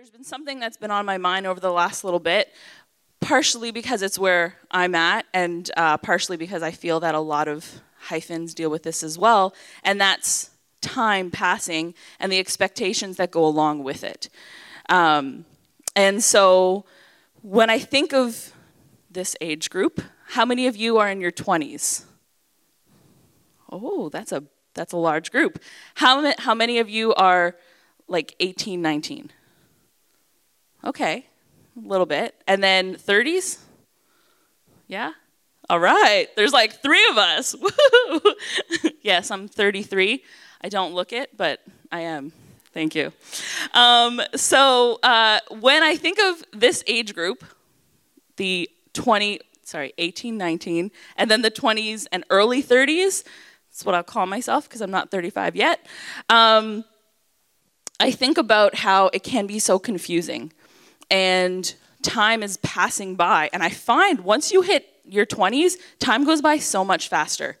there's been something that's been on my mind over the last little bit, partially because it's where I'm at, and uh, partially because I feel that a lot of hyphens deal with this as well, and that's time passing and the expectations that go along with it. Um, and so when I think of this age group, how many of you are in your 20s? Oh, that's a that's a large group. How, how many of you are like 18, 19? Okay, a little bit. And then 30s? Yeah? All right, there's like three of us. yes, I'm 33. I don't look it, but I am. Thank you. Um, so uh, when I think of this age group, the 20, sorry, 18, 19, and then the 20s and early 30s, that's what I'll call myself because I'm not 35 yet. Um, I think about how it can be so confusing and time is passing by. And I find once you hit your 20s, time goes by so much faster.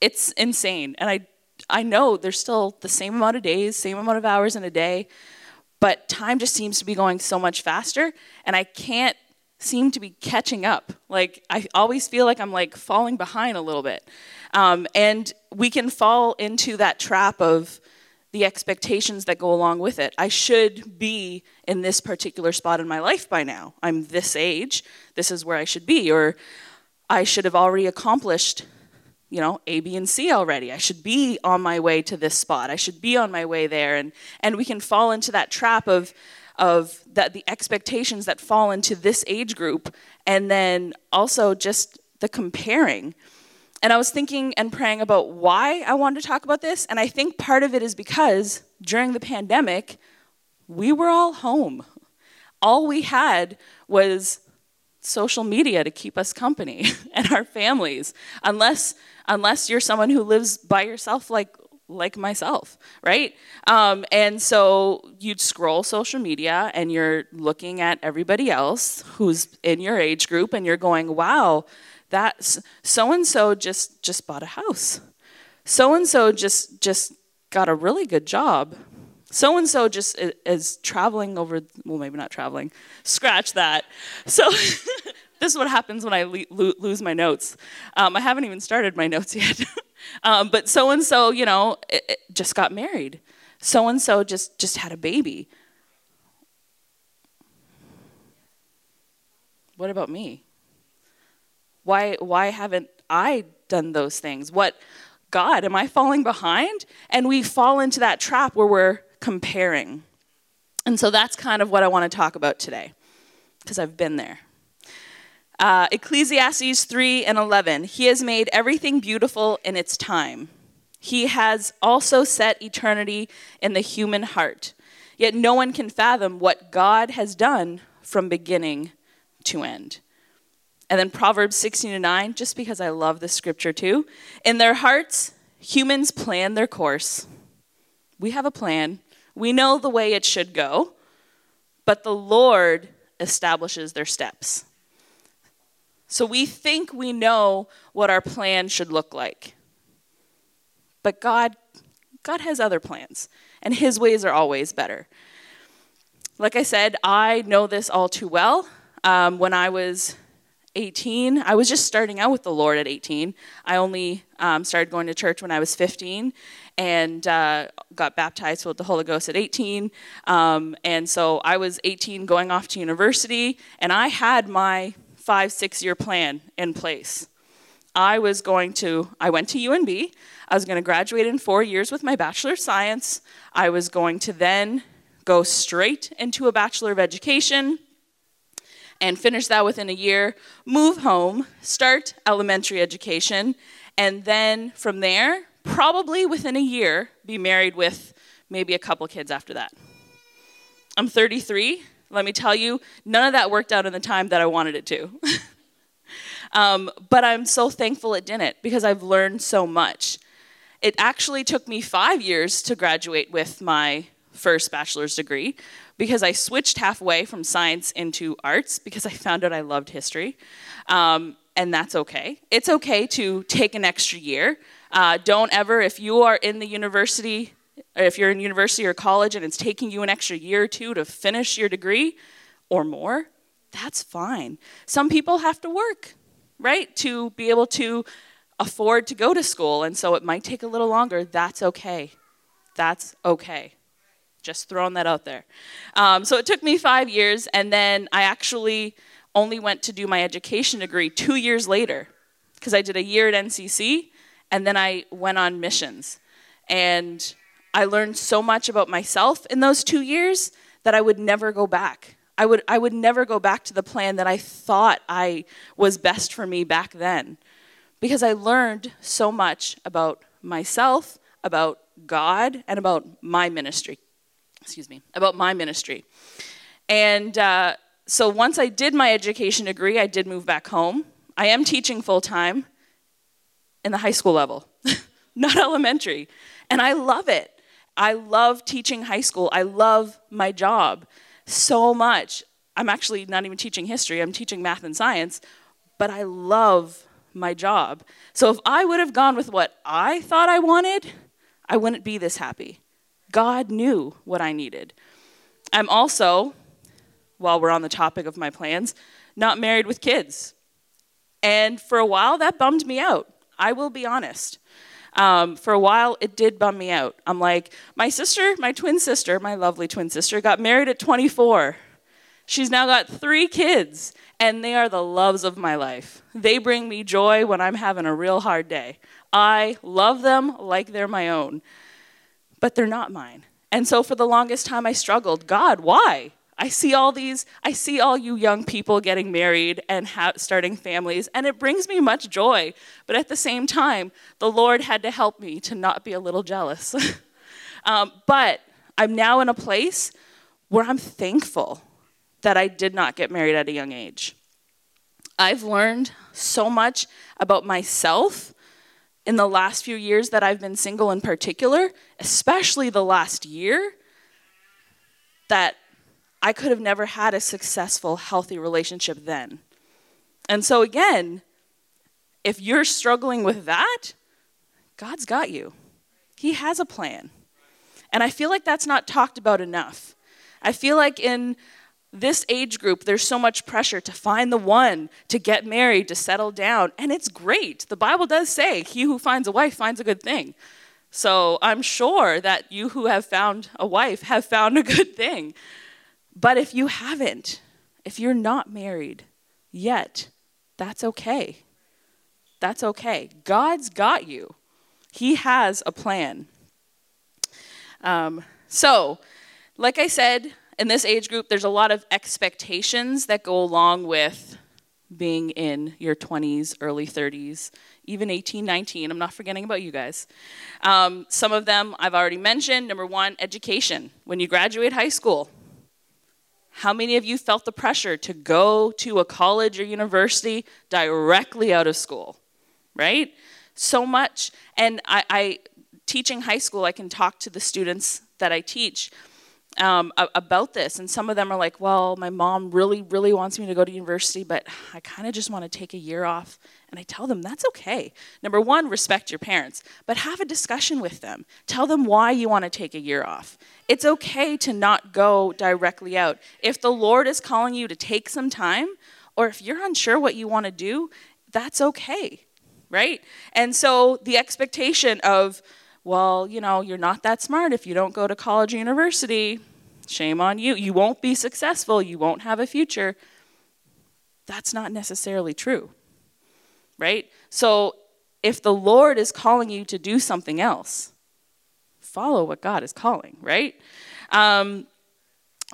It's insane. And I, I know there's still the same amount of days, same amount of hours in a day, but time just seems to be going so much faster. And I can't seem to be catching up. Like, I always feel like I'm like falling behind a little bit. Um, and we can fall into that trap of, the expectations that go along with it. I should be in this particular spot in my life by now. I'm this age. This is where I should be. Or I should have already accomplished, you know, A, B, and C already. I should be on my way to this spot. I should be on my way there. And, and we can fall into that trap of, of that the expectations that fall into this age group and then also just the comparing and I was thinking and praying about why I wanted to talk about this. And I think part of it is because during the pandemic, we were all home. All we had was social media to keep us company and our families, unless, unless you're someone who lives by yourself like, like myself, right? Um, and so you'd scroll social media and you're looking at everybody else who's in your age group and you're going, wow, that so and so just just bought a house. So and so just just got a really good job. So and so just is traveling over well maybe not traveling. Scratch that. So this is what happens when I lo- lose my notes. Um, I haven't even started my notes yet. um, but so and so, you know, it, it just got married. So and so just just had a baby. What about me? Why, why haven't I done those things? What, God, am I falling behind? And we fall into that trap where we're comparing. And so that's kind of what I want to talk about today, because I've been there. Uh, Ecclesiastes 3 and 11. He has made everything beautiful in its time. He has also set eternity in the human heart. Yet no one can fathom what God has done from beginning to end. And then Proverbs 16 to 9, just because I love this scripture too. In their hearts, humans plan their course. We have a plan, we know the way it should go, but the Lord establishes their steps. So we think we know what our plan should look like. But God God has other plans, and his ways are always better. Like I said, I know this all too well. Um, when I was 18. I was just starting out with the Lord at 18. I only um, started going to church when I was 15 and uh, got baptized with the Holy Ghost at 18. Um, and so I was 18 going off to university, and I had my five, six year plan in place. I was going to, I went to UNB. I was going to graduate in four years with my Bachelor of Science. I was going to then go straight into a Bachelor of Education and finish that within a year, move home, start elementary education, and then from there, probably within a year, be married with maybe a couple kids after that. I'm 33. Let me tell you, none of that worked out in the time that I wanted it to. um, but I'm so thankful it didn't because I've learned so much. It actually took me five years to graduate with my first bachelor's degree because I switched halfway from science into arts because I found out I loved history. Um, and that's okay. It's okay to take an extra year. Uh, don't ever, if you are in the university or if you're in university or college and it's taking you an extra year or two to finish your degree or more, that's fine. Some people have to work, right, to be able to afford to go to school, and so it might take a little longer. That's okay. That's okay. Just throwing that out there. Um, so it took me five years, and then I actually only went to do my education degree two years later because I did a year at NCC and then I went on missions. And I learned so much about myself in those two years that I would never go back. I would, I would never go back to the plan that I thought I was best for me back then because I learned so much about myself, about God, and about my ministry. Excuse me, about my ministry. And uh, so once I did my education degree, I did move back home. I am teaching full time in the high school level, not elementary. And I love it. I love teaching high school. I love my job so much. I'm actually not even teaching history, I'm teaching math and science, but I love my job. So if I would have gone with what I thought I wanted, I wouldn't be this happy. God knew what I needed. I'm also while we're on the topic of my plans, not married with kids. And for a while, that bummed me out. I will be honest. Um, for a while, it did bum me out. I'm like, my sister, my twin sister, my lovely twin sister, got married at 24. She's now got three kids, and they are the loves of my life. They bring me joy when I'm having a real hard day. I love them like they're my own, but they're not mine. And so for the longest time, I struggled God, why? I see all these, I see all you young people getting married and ha- starting families, and it brings me much joy. But at the same time, the Lord had to help me to not be a little jealous. um, but I'm now in a place where I'm thankful that I did not get married at a young age. I've learned so much about myself in the last few years that I've been single, in particular, especially the last year, that I could have never had a successful, healthy relationship then. And so, again, if you're struggling with that, God's got you. He has a plan. And I feel like that's not talked about enough. I feel like in this age group, there's so much pressure to find the one, to get married, to settle down. And it's great. The Bible does say, He who finds a wife finds a good thing. So I'm sure that you who have found a wife have found a good thing. But if you haven't, if you're not married yet, that's okay. That's okay. God's got you, He has a plan. Um, so, like I said, in this age group, there's a lot of expectations that go along with being in your 20s, early 30s, even 18, 19. I'm not forgetting about you guys. Um, some of them I've already mentioned. Number one, education. When you graduate high school, how many of you felt the pressure to go to a college or university directly out of school? Right? So much. And I, I teaching high school, I can talk to the students that I teach um, about this. And some of them are like, well, my mom really, really wants me to go to university, but I kind of just want to take a year off. And I tell them that's okay. Number one, respect your parents, but have a discussion with them. Tell them why you want to take a year off. It's okay to not go directly out. If the Lord is calling you to take some time, or if you're unsure what you want to do, that's okay, right? And so the expectation of, well, you know, you're not that smart if you don't go to college or university. Shame on you. You won't be successful. You won't have a future. That's not necessarily true, right? So if the Lord is calling you to do something else, follow what God is calling, right? Um,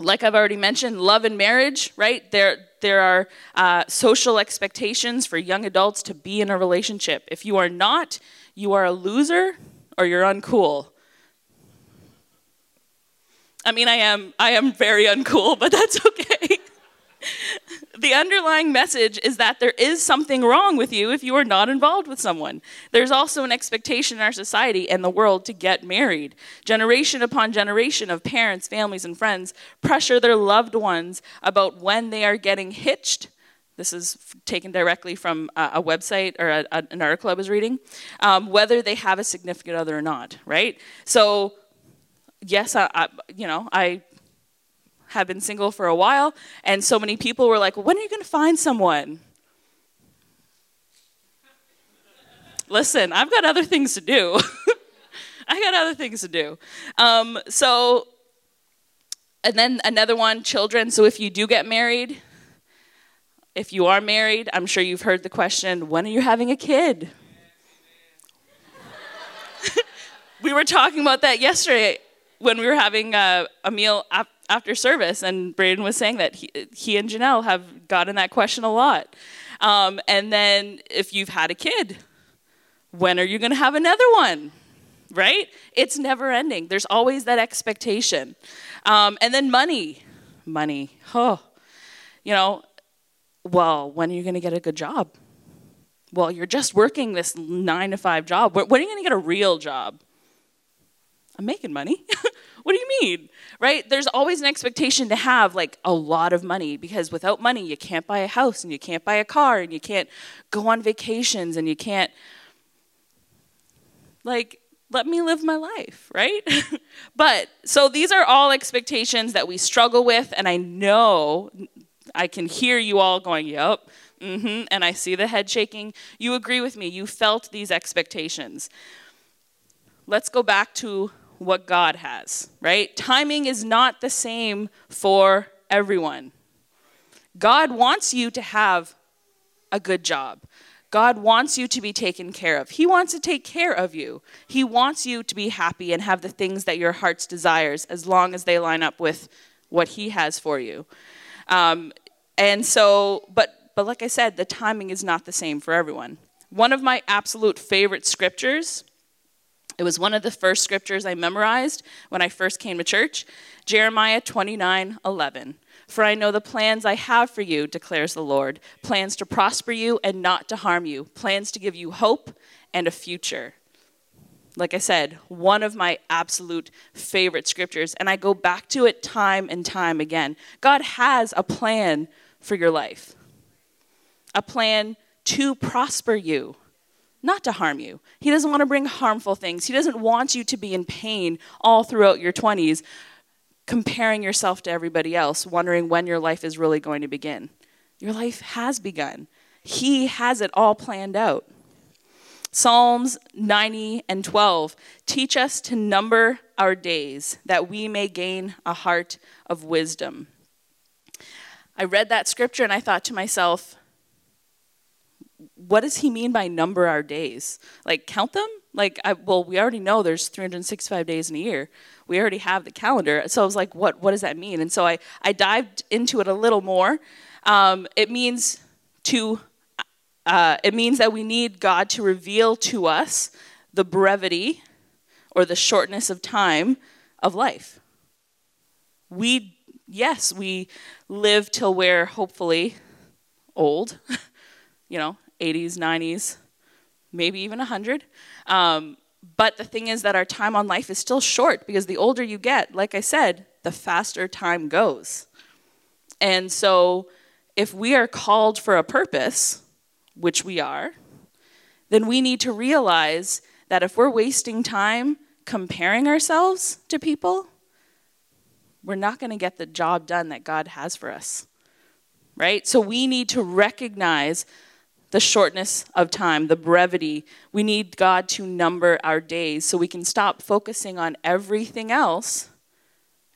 like I've already mentioned, love and marriage, right? There, there are uh, social expectations for young adults to be in a relationship. If you are not, you are a loser or you're uncool. I mean, I am, I am very uncool, but that's okay. the underlying message is that there is something wrong with you if you are not involved with someone. There's also an expectation in our society and the world to get married. Generation upon generation of parents, families, and friends pressure their loved ones about when they are getting hitched this is taken directly from a, website or a, a, an article I was reading. Um, whether they have a significant other or not, right? So yes, I, I, you know, I have been single for a while, and so many people were like, when are you going to find someone? Listen, I've got other things to do. I got other things to do. Um, so, and then another one, children. So if you do get married, if you are married, I'm sure you've heard the question, when are you having a kid? we were talking about that yesterday when we were having a, a meal ap- after service, and Braden was saying that he, he, and Janelle have gotten that question a lot. Um, and then if you've had a kid, when are you going to have another one? Right? It's never ending. There's always that expectation. Um, and then money. Money. Oh, you know, well, when are you going to get a good job? Well, you're just working this nine to five job. When are you going to get a real job? I'm making money. what do you mean? Right? There's always an expectation to have like a lot of money because without money, you can't buy a house and you can't buy a car and you can't go on vacations and you can't, like, let me live my life, right? but so these are all expectations that we struggle with, and I know I can hear you all going, yep, mm-hmm, and I see the head shaking. You agree with me. You felt these expectations. Let's go back to what God has, right? Timing is not the same for everyone. God wants you to have a good job. God wants you to be taken care of. He wants to take care of you. He wants you to be happy and have the things that your heart's desires as long as they line up with what He has for you. Um, and so, but but like I said, the timing is not the same for everyone. One of my absolute favorite scriptures it was one of the first scriptures I memorized when I first came to church Jeremiah 29 11. For I know the plans I have for you, declares the Lord plans to prosper you and not to harm you, plans to give you hope and a future. Like I said, one of my absolute favorite scriptures, and I go back to it time and time again. God has a plan for your life, a plan to prosper you not to harm you. He doesn't want to bring harmful things. He doesn't want you to be in pain all throughout your 20s, comparing yourself to everybody else, wondering when your life is really going to begin. Your life has begun, He has it all planned out. Psalms 90 and 12 teach us to number our days that we may gain a heart of wisdom. I read that scripture and I thought to myself, what does he mean by number our days? Like count them? Like I, well, we already know there's 365 days in a year. We already have the calendar. So I was like, what what does that mean? And so I I dived into it a little more. Um, it means to uh, it means that we need God to reveal to us the brevity or the shortness of time of life. We yes, we live till we're hopefully old. you know, 80s, 90s, maybe even 100. Um, but the thing is that our time on life is still short because the older you get, like I said, the faster time goes. And so if we are called for a purpose, which we are, then we need to realize that if we're wasting time comparing ourselves to people, we're not going to get the job done that God has for us. Right? So we need to recognize the shortness of time, the brevity. We need God to number our days so we can stop focusing on everything else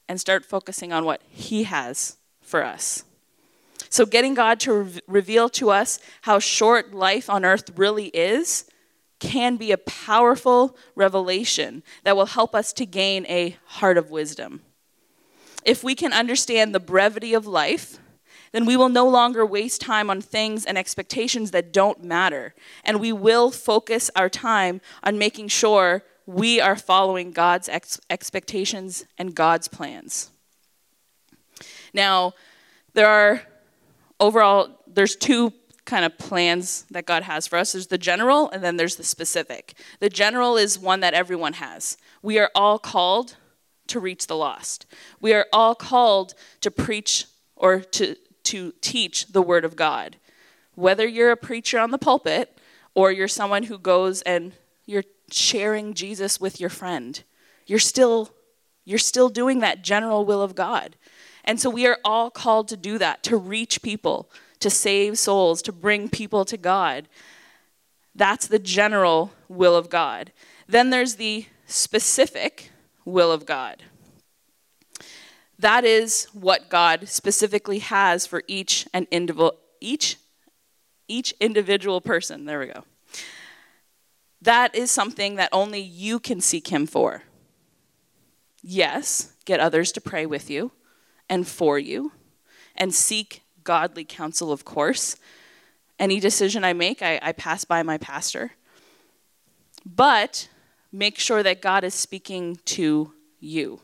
and start focusing on what He has for us. So, getting God to re- reveal to us how short life on earth really is can be a powerful revelation that will help us to gain a heart of wisdom. If we can understand the brevity of life, then we will no longer waste time on things and expectations that don't matter. And we will focus our time on making sure we are following God's ex- expectations and God's plans. Now, there are overall, there's two kind of plans that God has for us. There's the general and then there's the specific. The general is one that everyone has. We are all called to reach the lost. We are all called to preach or to to teach the Word of God. Whether you're a preacher on the pulpit or you're someone who goes and you're sharing Jesus with your friend, you're still You're still doing that general will of God. And so we are all called to do that, to reach people, to save souls, to bring people to God. That's the general will of God. Then there's the specific will of God. That is what God specifically has for each and individual each each individual person. There we go. That is something that only you can seek him for. Yes, get others to pray with you and for you and seek godly counsel, of course. Any decision I make, I, I pass by my pastor. But make sure that God is speaking to you.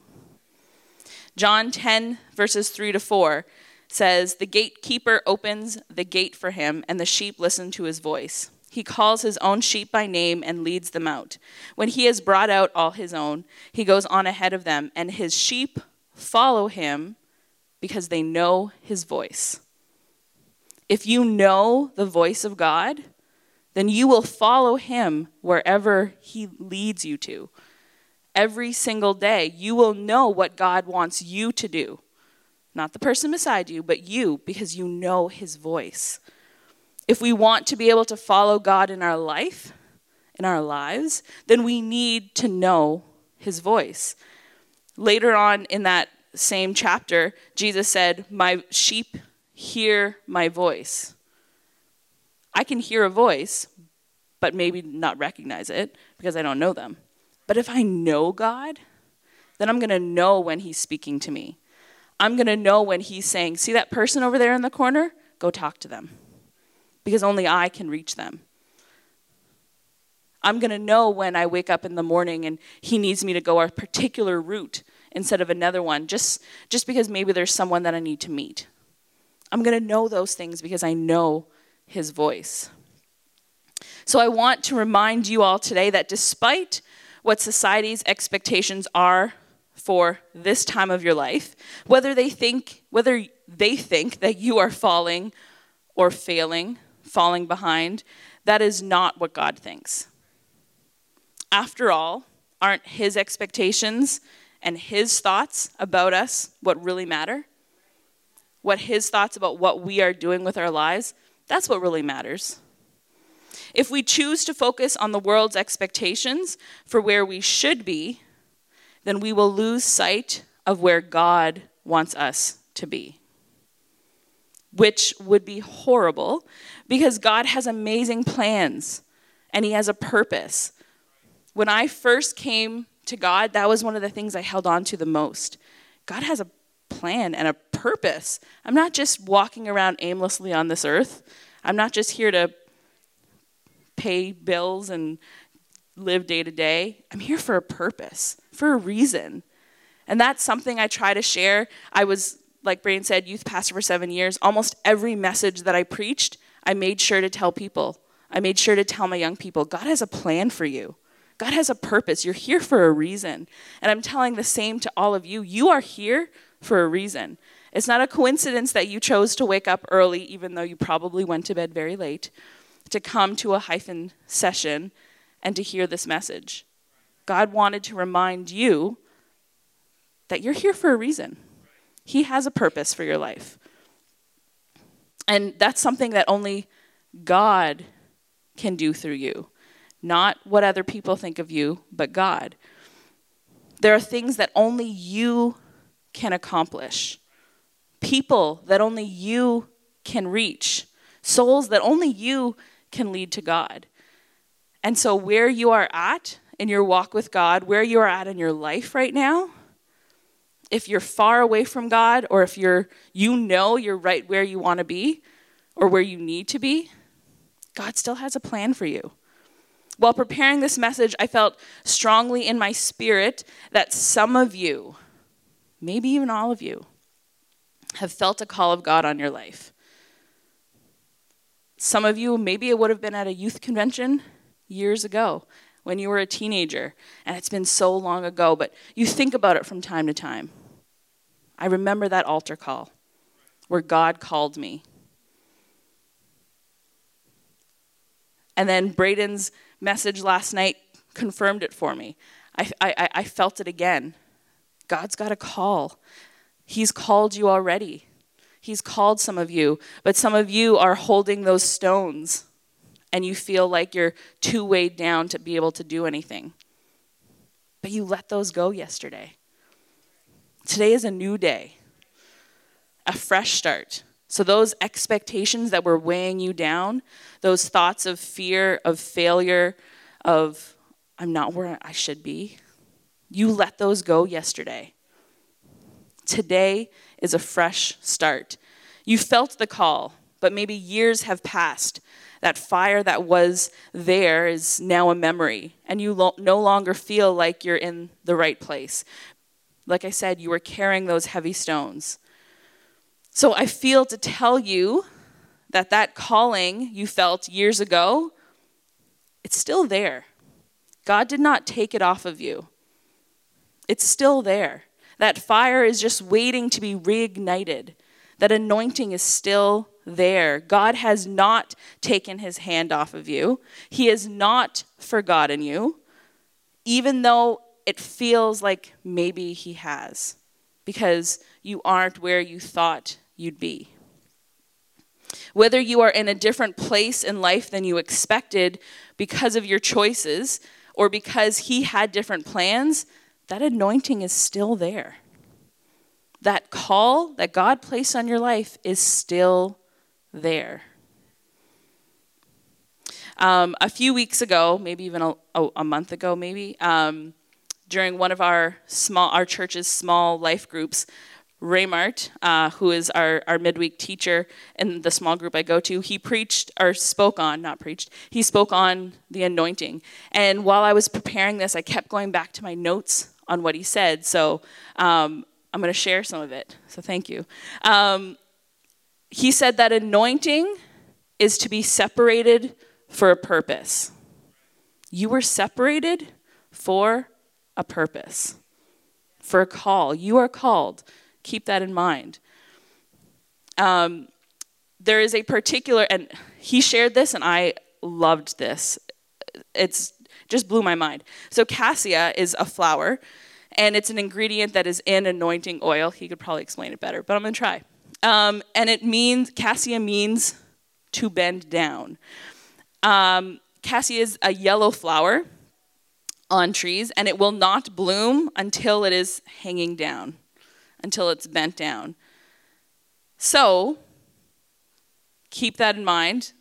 John 10, verses 3 to 4 says, The gatekeeper opens the gate for him, and the sheep listen to his voice. He calls his own sheep by name and leads them out. When he has brought out all his own, he goes on ahead of them, and his sheep follow him because they know his voice. If you know the voice of God, then you will follow him wherever he leads you to. Every single day, you will know what God wants you to do. Not the person beside you, but you, because you know his voice. If we want to be able to follow God in our life, in our lives, then we need to know his voice. Later on in that same chapter, Jesus said, My sheep hear my voice. I can hear a voice, but maybe not recognize it because I don't know them. But if I know God, then I'm going to know when He's speaking to me. I'm going to know when He's saying, See that person over there in the corner? Go talk to them. Because only I can reach them. I'm going to know when I wake up in the morning and He needs me to go a particular route instead of another one, just, just because maybe there's someone that I need to meet. I'm going to know those things because I know His voice. So I want to remind you all today that despite what society's expectations are for this time of your life, whether they think whether they think that you are falling or failing, falling behind, that is not what God thinks. After all, aren't his expectations and his thoughts about us what really matter? What his thoughts about what we are doing with our lives, that's what really matters. If we choose to focus on the world's expectations for where we should be, then we will lose sight of where God wants us to be. Which would be horrible because God has amazing plans and He has a purpose. When I first came to God, that was one of the things I held on to the most. God has a plan and a purpose. I'm not just walking around aimlessly on this earth. I'm not just here to pay bills and live day to day. I'm here for a purpose, for a reason. And that's something I try to share. I was, like Braden said, youth pastor for seven years. Almost every message that I preached, I made sure to tell people. I made sure to tell my young people God has a plan for you. God has a purpose. You're here for a reason. And I'm telling the same to all of you. You are here for a reason. It's not a coincidence that you chose to wake up early, even though you probably went to bed very late to come to a hyphen session and to hear this message. God wanted to remind you that you're here for a reason. He has a purpose for your life. And that's something that only God can do through you. Not what other people think of you, but God. There are things that only you can accomplish, people that only you can reach, souls that only you can lead to God. And so, where you are at in your walk with God, where you are at in your life right now, if you're far away from God or if you're you know you're right where you want to be or where you need to be, God still has a plan for you. While preparing this message, I felt strongly in my spirit that some of you, maybe even all of you, have felt a call of God on your life. Some of you, maybe it would have been at a youth convention years ago when you were a teenager, and it's been so long ago, but you think about it from time to time. I remember that altar call where God called me. And then Braden's message last night confirmed it for me. I, I, I felt it again. God's got a call. He's called you already. He's called some of you, but some of you are holding those stones and you feel like you're too weighed down to be able to do anything. But you let those go yesterday. Today is a new day, a fresh start. So, those expectations that were weighing you down, those thoughts of fear, of failure, of I'm not where I should be, you let those go yesterday. Today is a fresh start. You felt the call, but maybe years have passed. That fire that was there is now a memory, and you lo- no longer feel like you're in the right place. Like I said, you were carrying those heavy stones. So I feel to tell you that that calling you felt years ago, it's still there. God did not take it off of you. It's still there. That fire is just waiting to be reignited. That anointing is still there. God has not taken his hand off of you, He has not forgotten you, even though it feels like maybe He has, because you aren't where you thought you'd be. Whether you are in a different place in life than you expected because of your choices or because He had different plans, that anointing is still there. That call that God placed on your life is still there. Um, a few weeks ago, maybe even a, a month ago, maybe, um, during one of our small, our church's small life groups, Raymart, uh, who is our, our midweek teacher in the small group I go to, he preached or spoke on, not preached, he spoke on the anointing. And while I was preparing this, I kept going back to my notes on what he said. So um, I'm going to share some of it. So thank you. Um, he said that anointing is to be separated for a purpose. You were separated for a purpose, for a call. You are called. Keep that in mind. Um, there is a particular, and he shared this, and I loved this. It's just blew my mind. So cassia is a flower, and it's an ingredient that is in anointing oil. He could probably explain it better, but I'm gonna try. Um, and it means cassia means to bend down. Um, cassia is a yellow flower on trees, and it will not bloom until it is hanging down, until it's bent down. So keep that in mind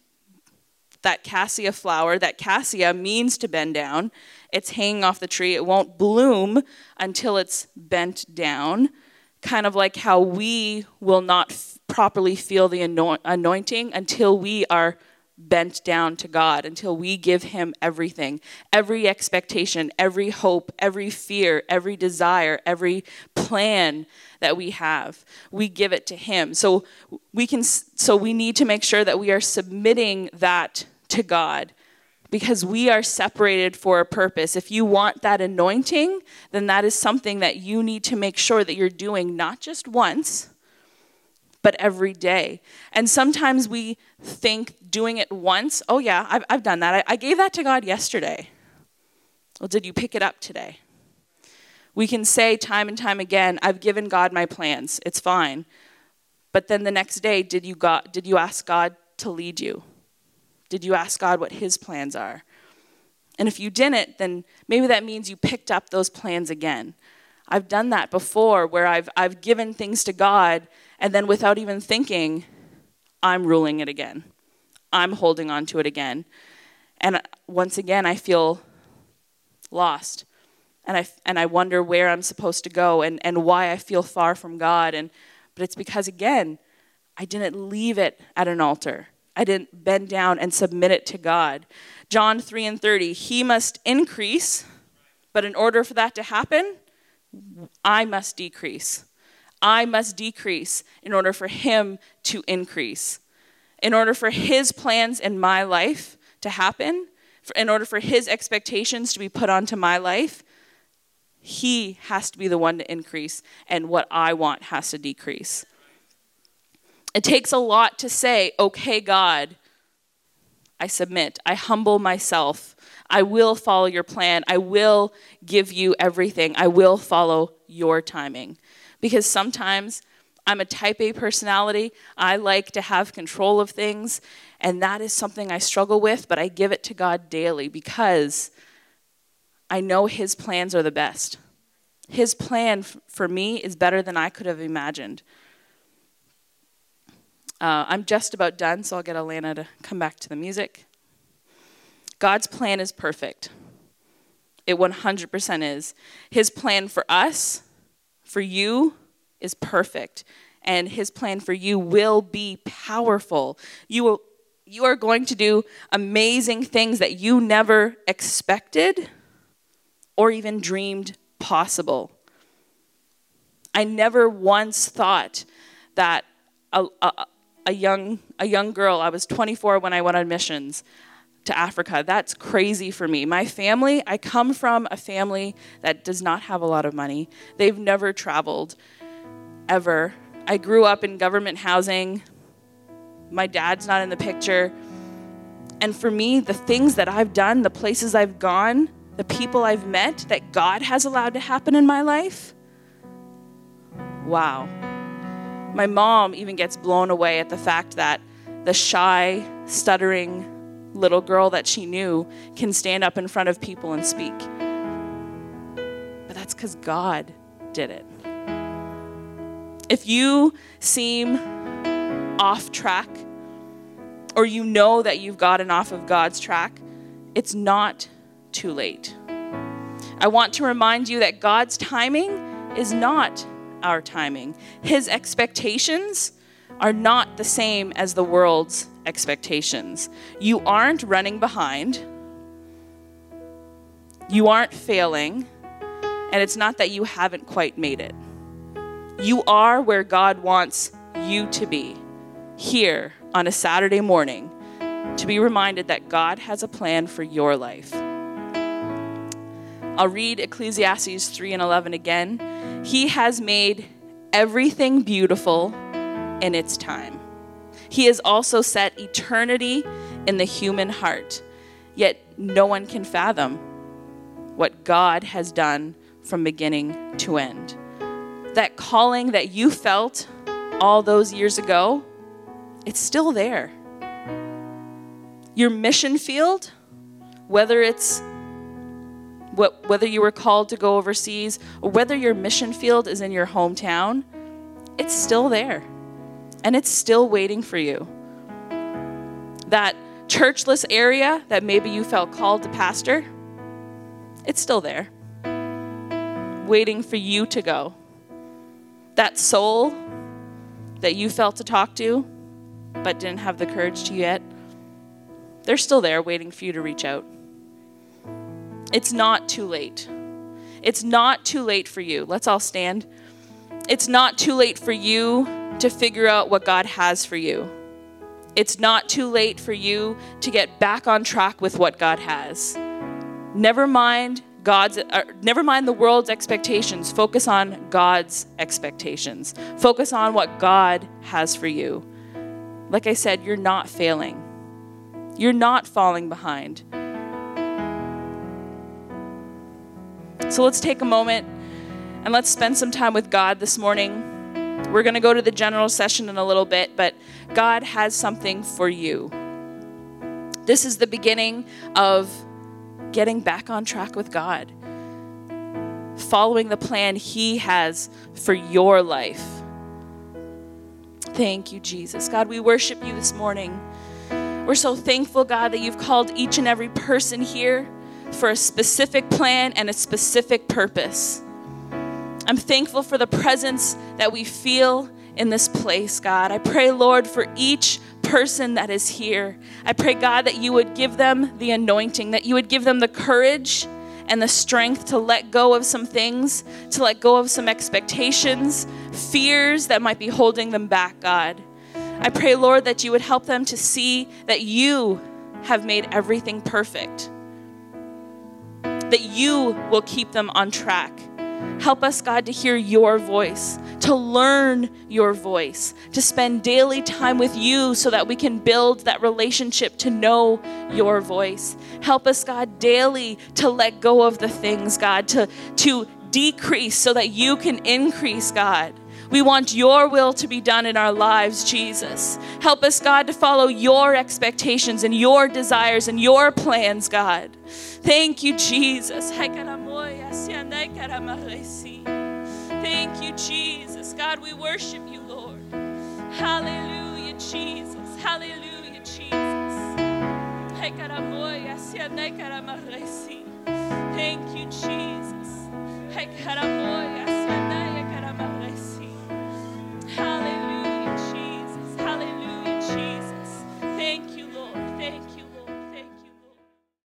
that cassia flower, that cassia means to bend down. It's hanging off the tree. It won't bloom until it's bent down. Kind of like how we will not f- properly feel the anointing until we are bent down to God, until we give Him everything every expectation, every hope, every fear, every desire, every plan that we have. We give it to Him. So we can so we need to make sure that we are submitting that to God because we are separated for a purpose. If you want that anointing, then that is something that you need to make sure that you're doing not just once, but every day. And sometimes we think doing it once, oh, yeah, I've, I've done that. I, I gave that to God yesterday. Well, did you pick it up today? We can say time and time again, I've given God my plans. It's fine. But then the next day, did you, did you ask God to lead you? Did you ask God what His plans are? And if you didn't, then maybe that means you picked up those plans again. I've done that before where I've, I've given things to God, and then without even thinking, I'm ruling it again. I'm holding on to it again. And once again, I feel lost. And I, and I wonder where I'm supposed to go and, and why I feel far from God. And, but it's because, again, I didn't leave it at an altar. I didn't bend down and submit it to God. John 3 and 30, he must increase, but in order for that to happen, I must decrease. I must decrease in order for him to increase. In order for his plans in my life to happen, in order for his expectations to be put onto my life, he has to be the one to increase, and what I want has to decrease. It takes a lot to say, okay, God, I submit. I humble myself. I will follow your plan. I will give you everything. I will follow your timing. Because sometimes I'm a type A personality. I like to have control of things, and that is something I struggle with, but I give it to God daily because I know His plans are the best. His plan for me is better than I could have imagined. Uh, I'm just about done, so I'll get Alana to come back to the music. God's plan is perfect. It 100% is. His plan for us, for you, is perfect. And his plan for you will be powerful. You will you are going to do amazing things that you never expected or even dreamed possible. I never once thought that a, a, a, young, a young girl, I was 24 when I went on missions to Africa. That's crazy for me. My family, I come from a family that does not have a lot of money. They've never traveled ever. I grew up in government housing. My dad's not in the picture. And for me, the things that I've done, the places I've gone, the people I've met that God has allowed to happen in my life, wow. My mom even gets blown away at the fact that the shy, stuttering little girl that she knew can stand up in front of people and speak. But that's because God did it. If you seem off track, or you know that you've gotten off of God's track, it's not too late. I want to remind you that God's timing is not our timing. His expectations are not the same as the world's expectations. You aren't running behind, you aren't failing, and it's not that you haven't quite made it. You are where God wants you to be here on a Saturday morning to be reminded that God has a plan for your life. I'll read Ecclesiastes 3 and 11 again. He has made everything beautiful in its time. He has also set eternity in the human heart, yet no one can fathom what God has done from beginning to end. That calling that you felt all those years ago, it's still there. Your mission field, whether it's what, whether you were called to go overseas or whether your mission field is in your hometown, it's still there. And it's still waiting for you. That churchless area that maybe you felt called to pastor, it's still there, waiting for you to go. That soul that you felt to talk to, but didn't have the courage to yet, they're still there waiting for you to reach out. It's not too late. It's not too late for you. Let's all stand. It's not too late for you to figure out what God has for you. It's not too late for you to get back on track with what God has. Never mind God's uh, never mind the world's expectations. Focus on God's expectations. Focus on what God has for you. Like I said, you're not failing. You're not falling behind. So let's take a moment and let's spend some time with God this morning. We're going to go to the general session in a little bit, but God has something for you. This is the beginning of getting back on track with God, following the plan He has for your life. Thank you, Jesus. God, we worship you this morning. We're so thankful, God, that you've called each and every person here for a specific plan and a specific purpose. I'm thankful for the presence that we feel in this place, God. I pray, Lord, for each person that is here. I pray, God, that you would give them the anointing, that you would give them the courage and the strength to let go of some things, to let go of some expectations, fears that might be holding them back, God. I pray, Lord, that you would help them to see that you have made everything perfect that you will keep them on track. Help us, God, to hear your voice, to learn your voice, to spend daily time with you so that we can build that relationship to know your voice. Help us, God, daily to let go of the things, God, to, to decrease so that you can increase, God. We want your will to be done in our lives, Jesus. Help us, God, to follow your expectations and your desires and your plans, God. Thank you, Jesus. Thank you, Jesus. God, we worship you, Lord. Hallelujah, Jesus. Hallelujah, Jesus. Thank you, Jesus. Hallelujah.